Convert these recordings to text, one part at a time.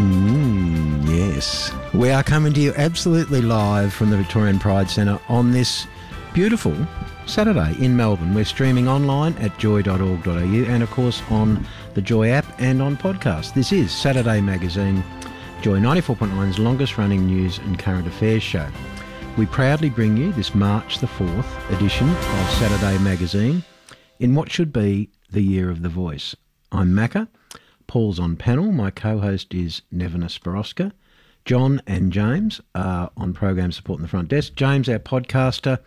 Mm, yes. We are coming to you absolutely live from the Victorian Pride Centre on this beautiful Saturday in Melbourne. We're streaming online at joy.org.au and, of course, on the Joy app and on podcast. This is Saturday Magazine, Joy 94.9's longest running news and current affairs show. We proudly bring you this March the 4th edition of Saturday Magazine in what should be the year of the voice. I'm Macca. Paul's on panel. My co host is Nevena Spiroska. John and James are on program support in the front desk. James, our podcaster,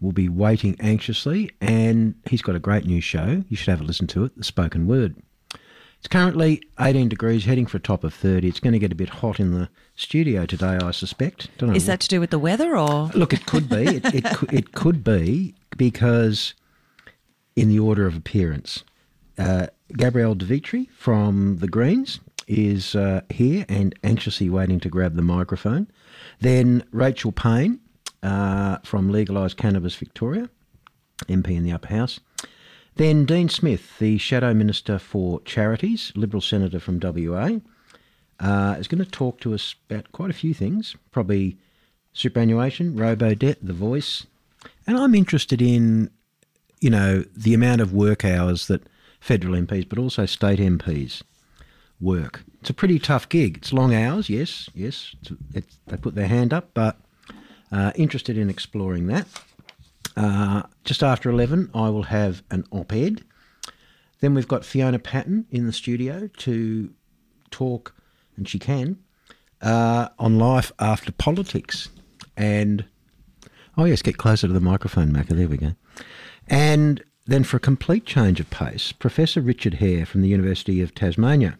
will be waiting anxiously, and he's got a great new show. You should have a listen to it The Spoken Word. It's currently 18 degrees, heading for a top of 30. It's going to get a bit hot in the studio today, I suspect. Don't know Is that to do with the weather or? Look, it could be. it, it, it could be because, in the order of appearance, uh, Gabrielle De Vietri from the Greens is uh, here and anxiously waiting to grab the microphone. Then Rachel Payne uh, from Legalise Cannabis Victoria, MP in the Upper House. Then Dean Smith, the Shadow Minister for Charities, Liberal Senator from WA, uh, is going to talk to us about quite a few things, probably superannuation, robo debt, the voice. And I'm interested in, you know, the amount of work hours that federal MPs, but also state MPs work. It's a pretty tough gig. It's long hours, yes, yes. It's, it's, they put their hand up, but uh, interested in exploring that. Uh, just after 11, I will have an op ed. Then we've got Fiona Patten in the studio to talk, and she can, uh, on life after politics. And, oh, yes, get closer to the microphone, Macca. There we go. And then, for a complete change of pace, Professor Richard Herr from the University of Tasmania.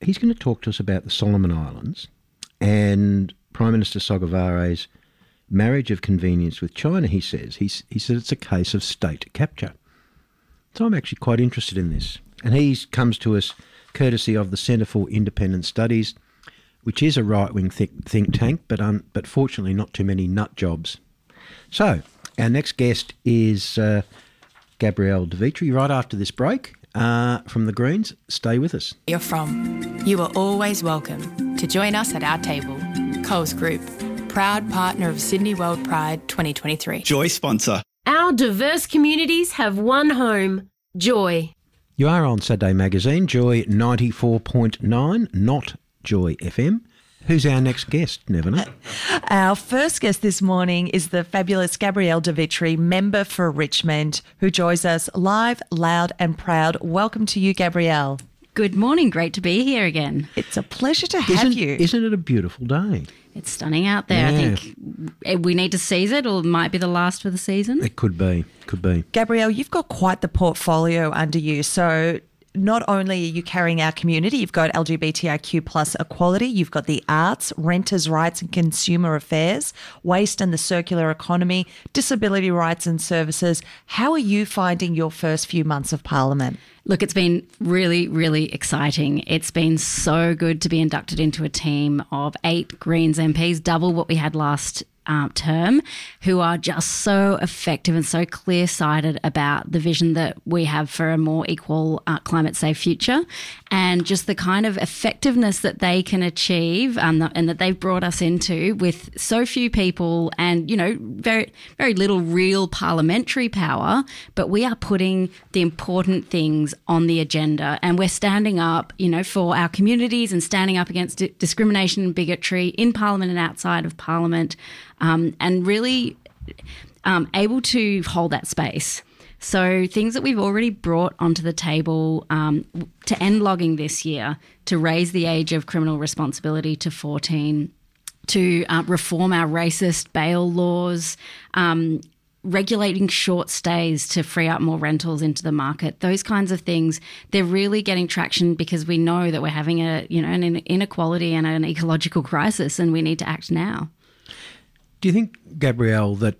He's going to talk to us about the Solomon Islands and Prime Minister Sogavare's marriage of convenience with China, he says. He's, he says it's a case of state capture. So I'm actually quite interested in this. And he comes to us courtesy of the Centre for Independent Studies, which is a right wing think, think tank, but, um, but fortunately not too many nut jobs. So, our next guest is uh, Gabrielle De Vietri right after this break uh, from the Greens. Stay with us. You're from. You are always welcome to join us at our table. Coles Group, proud partner of Sydney World Pride 2023. Joy sponsor. Our diverse communities have one home Joy. You are on Saturday Magazine, Joy 94.9, not Joy FM. Who's our next guest, Nevena? Our first guest this morning is the fabulous Gabrielle De Vietri, member for Richmond, who joins us live, loud, and proud. Welcome to you, Gabrielle. Good morning. Great to be here again. It's a pleasure to have isn't, you. Isn't it a beautiful day? It's stunning out there. Yeah. I think eh, we need to seize it, or it might be the last for the season. It could be. Could be. Gabrielle, you've got quite the portfolio under you. So not only are you carrying our community, you've got LGBTIQ plus equality, you've got the arts, renters' rights and consumer affairs, waste and the circular economy, disability rights and services. How are you finding your first few months of Parliament? Look, it's been really, really exciting. It's been so good to be inducted into a team of eight Greens MPs, double what we had last um, term who are just so effective and so clear sighted about the vision that we have for a more equal, uh, climate safe future and just the kind of effectiveness that they can achieve um, and that they've brought us into with so few people and, you know, very, very little real parliamentary power. But we are putting the important things on the agenda and we're standing up, you know, for our communities and standing up against discrimination and bigotry in Parliament and outside of Parliament um, and really um, able to hold that space. So, things that we've already brought onto the table um, to end logging this year, to raise the age of criminal responsibility to 14, to uh, reform our racist bail laws, um, regulating short stays to free up more rentals into the market those kinds of things they're really getting traction because we know that we're having a you know an inequality and an ecological crisis and we need to act now do you think gabrielle that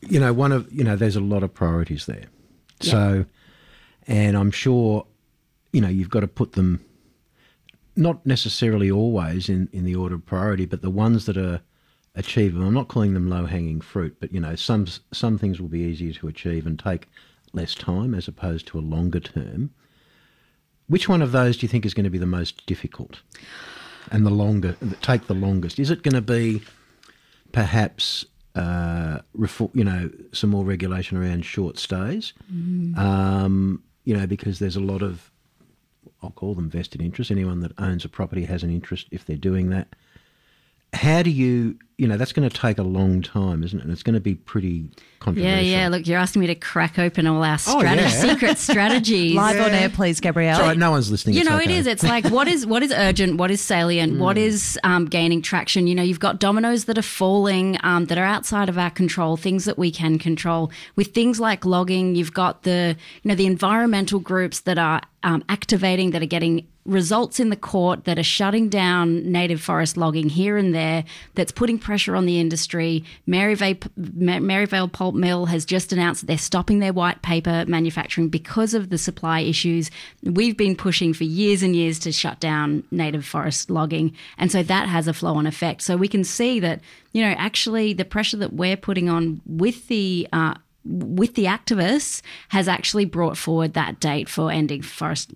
you know one of you know there's a lot of priorities there yeah. so and i'm sure you know you've got to put them not necessarily always in in the order of priority but the ones that are achievable. I'm not calling them low hanging fruit, but you know, some some things will be easier to achieve and take less time as opposed to a longer term. Which one of those do you think is going to be the most difficult and the longer take the longest? Is it going to be perhaps uh, reform, you know, some more regulation around short stays? Mm. Um, you know, because there's a lot of I'll call them vested interests. Anyone that owns a property has an interest if they're doing that how do you you know that's going to take a long time isn't it? And it's going to be pretty controversial yeah. yeah look you're asking me to crack open all our oh, yeah. secret strategies. Live yeah. on air please gabrielle. Right no one's listening. You know okay. it is. It's like what is what is urgent what is salient mm. what is um, gaining traction? You know you've got dominoes that are falling um, that are outside of our control things that we can control. With things like logging you've got the you know the environmental groups that are um, activating that are getting results in the court that are shutting down native forest logging here and there, that's putting pressure on the industry. Maryvale, Maryvale Pulp Mill has just announced that they're stopping their white paper manufacturing because of the supply issues. We've been pushing for years and years to shut down native forest logging. And so that has a flow on effect. So we can see that, you know, actually the pressure that we're putting on with the uh, with the activists has actually brought forward that date for ending forest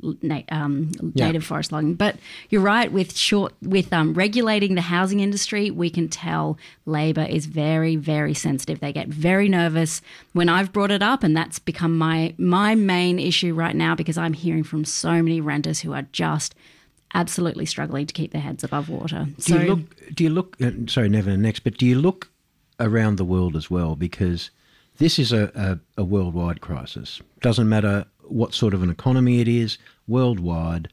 um, yeah. native forest logging. But you're right with short with um, regulating the housing industry, we can tell Labor is very very sensitive. They get very nervous when I've brought it up, and that's become my my main issue right now because I'm hearing from so many renters who are just absolutely struggling to keep their heads above water. Do so, you look? Do you look? Uh, sorry, never next. But do you look around the world as well because this is a, a, a worldwide crisis. Doesn't matter what sort of an economy it is, worldwide,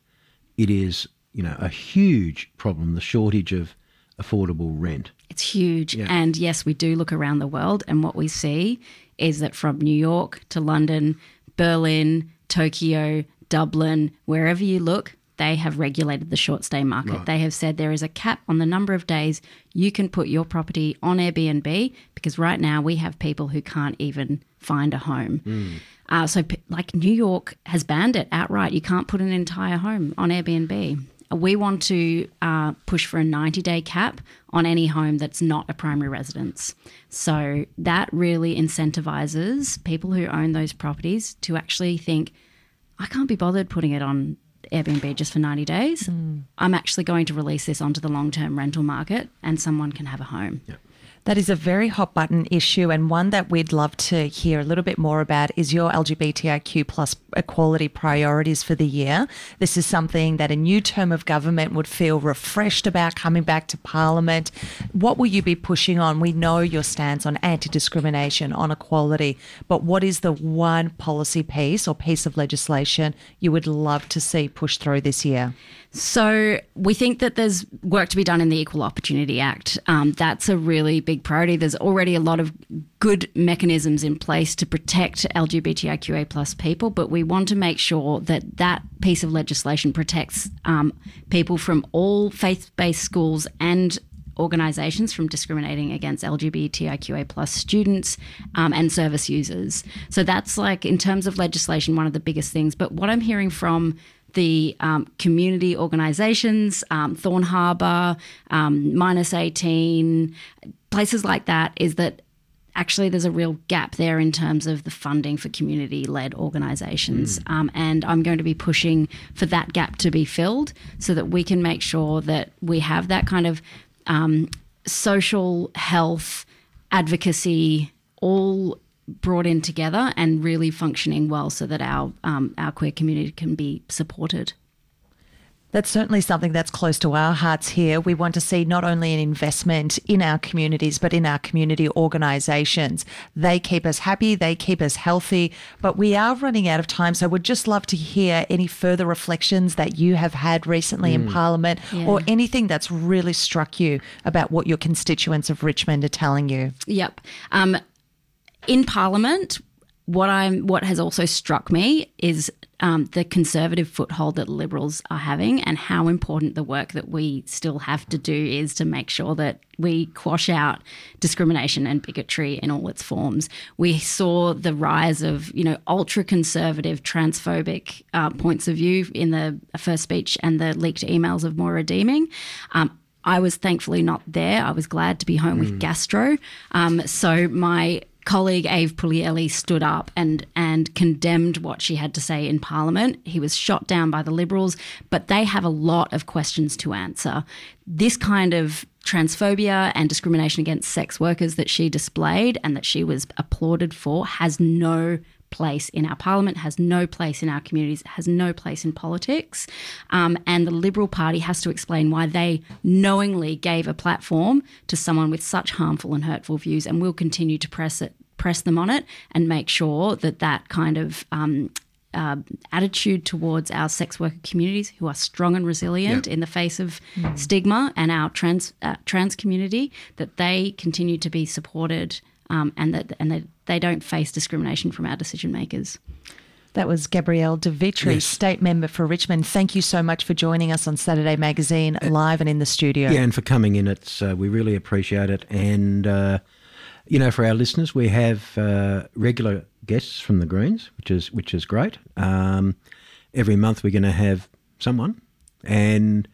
it is you know a huge problem. The shortage of affordable rent. It's huge, yeah. and yes, we do look around the world, and what we see is that from New York to London, Berlin, Tokyo, Dublin, wherever you look, they have regulated the short stay market. Right. They have said there is a cap on the number of days you can put your property on Airbnb because right now we have people who can't even find a home. Mm. Uh, so, like New York has banned it outright. You can't put an entire home on Airbnb. We want to uh, push for a 90 day cap on any home that's not a primary residence. So, that really incentivizes people who own those properties to actually think, I can't be bothered putting it on Airbnb just for 90 days. Mm. I'm actually going to release this onto the long term rental market and someone can have a home. Yeah. That is a very hot button issue, and one that we'd love to hear a little bit more about is your LGBTIQ plus equality priorities for the year. This is something that a new term of government would feel refreshed about coming back to Parliament. What will you be pushing on? We know your stance on anti discrimination, on equality, but what is the one policy piece or piece of legislation you would love to see pushed through this year? So we think that there's work to be done in the Equal Opportunity Act. Um, that's a really big priority. There's already a lot of good mechanisms in place to protect LGBTIQA plus people, but we want to make sure that that piece of legislation protects um, people from all faith-based schools and organisations from discriminating against LGBTIQA plus students um, and service users. So that's like in terms of legislation, one of the biggest things. But what I'm hearing from the um, community organisations, um, Thorne Harbour, um, Minus 18, places like that, is that actually there's a real gap there in terms of the funding for community led organisations. Mm. Um, and I'm going to be pushing for that gap to be filled so that we can make sure that we have that kind of um, social health advocacy all brought in together and really functioning well so that our um, our queer community can be supported. That's certainly something that's close to our hearts here. We want to see not only an investment in our communities, but in our community organisations. They keep us happy, they keep us healthy, but we are running out of time. So we'd just love to hear any further reflections that you have had recently mm. in Parliament yeah. or anything that's really struck you about what your constituents of Richmond are telling you. Yep. Um, in Parliament, what I'm what has also struck me is um, the conservative foothold that Liberals are having, and how important the work that we still have to do is to make sure that we quash out discrimination and bigotry in all its forms. We saw the rise of you know ultra conservative, transphobic uh, points of view in the first speech and the leaked emails of Moira Deeming. Um, I was thankfully not there. I was glad to be home with gastro. Um, so my colleague Aiv Puglielli stood up and and condemned what she had to say in Parliament. He was shot down by the Liberals, but they have a lot of questions to answer. This kind of transphobia and discrimination against sex workers that she displayed and that she was applauded for has no place in our parliament, has no place in our communities, has no place in politics. Um, and the Liberal Party has to explain why they knowingly gave a platform to someone with such harmful and hurtful views, and we'll continue to press it, press them on it, and make sure that that kind of um, uh, attitude towards our sex worker communities who are strong and resilient in the face of stigma and our trans uh, trans community that they continue to be supported um, and that and that they don't face discrimination from our decision makers. That was Gabrielle De Vietri, Yes. State Member for Richmond. Thank you so much for joining us on Saturday Magazine, live and in the studio. Yeah, and for coming in, it's uh, we really appreciate it. And uh, you know, for our listeners, we have uh, regular guests from the Greens, which is which is great. Um, every month, we're going to have someone, and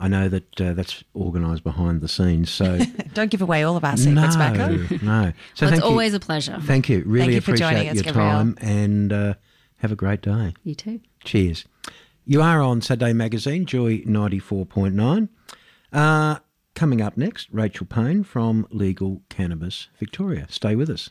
I know that uh, that's organised behind the scenes. So Don't give away all of our no, secrets, Becca. no. So Well, thank it's you. always a pleasure. Thank you. Really you for appreciate joining us, your Gabrielle. time, and uh, have a great day. You too. Cheers. You are on Saturday Magazine, Joy 94.9. Uh, coming up next, Rachel Payne from Legal Cannabis Victoria. Stay with us.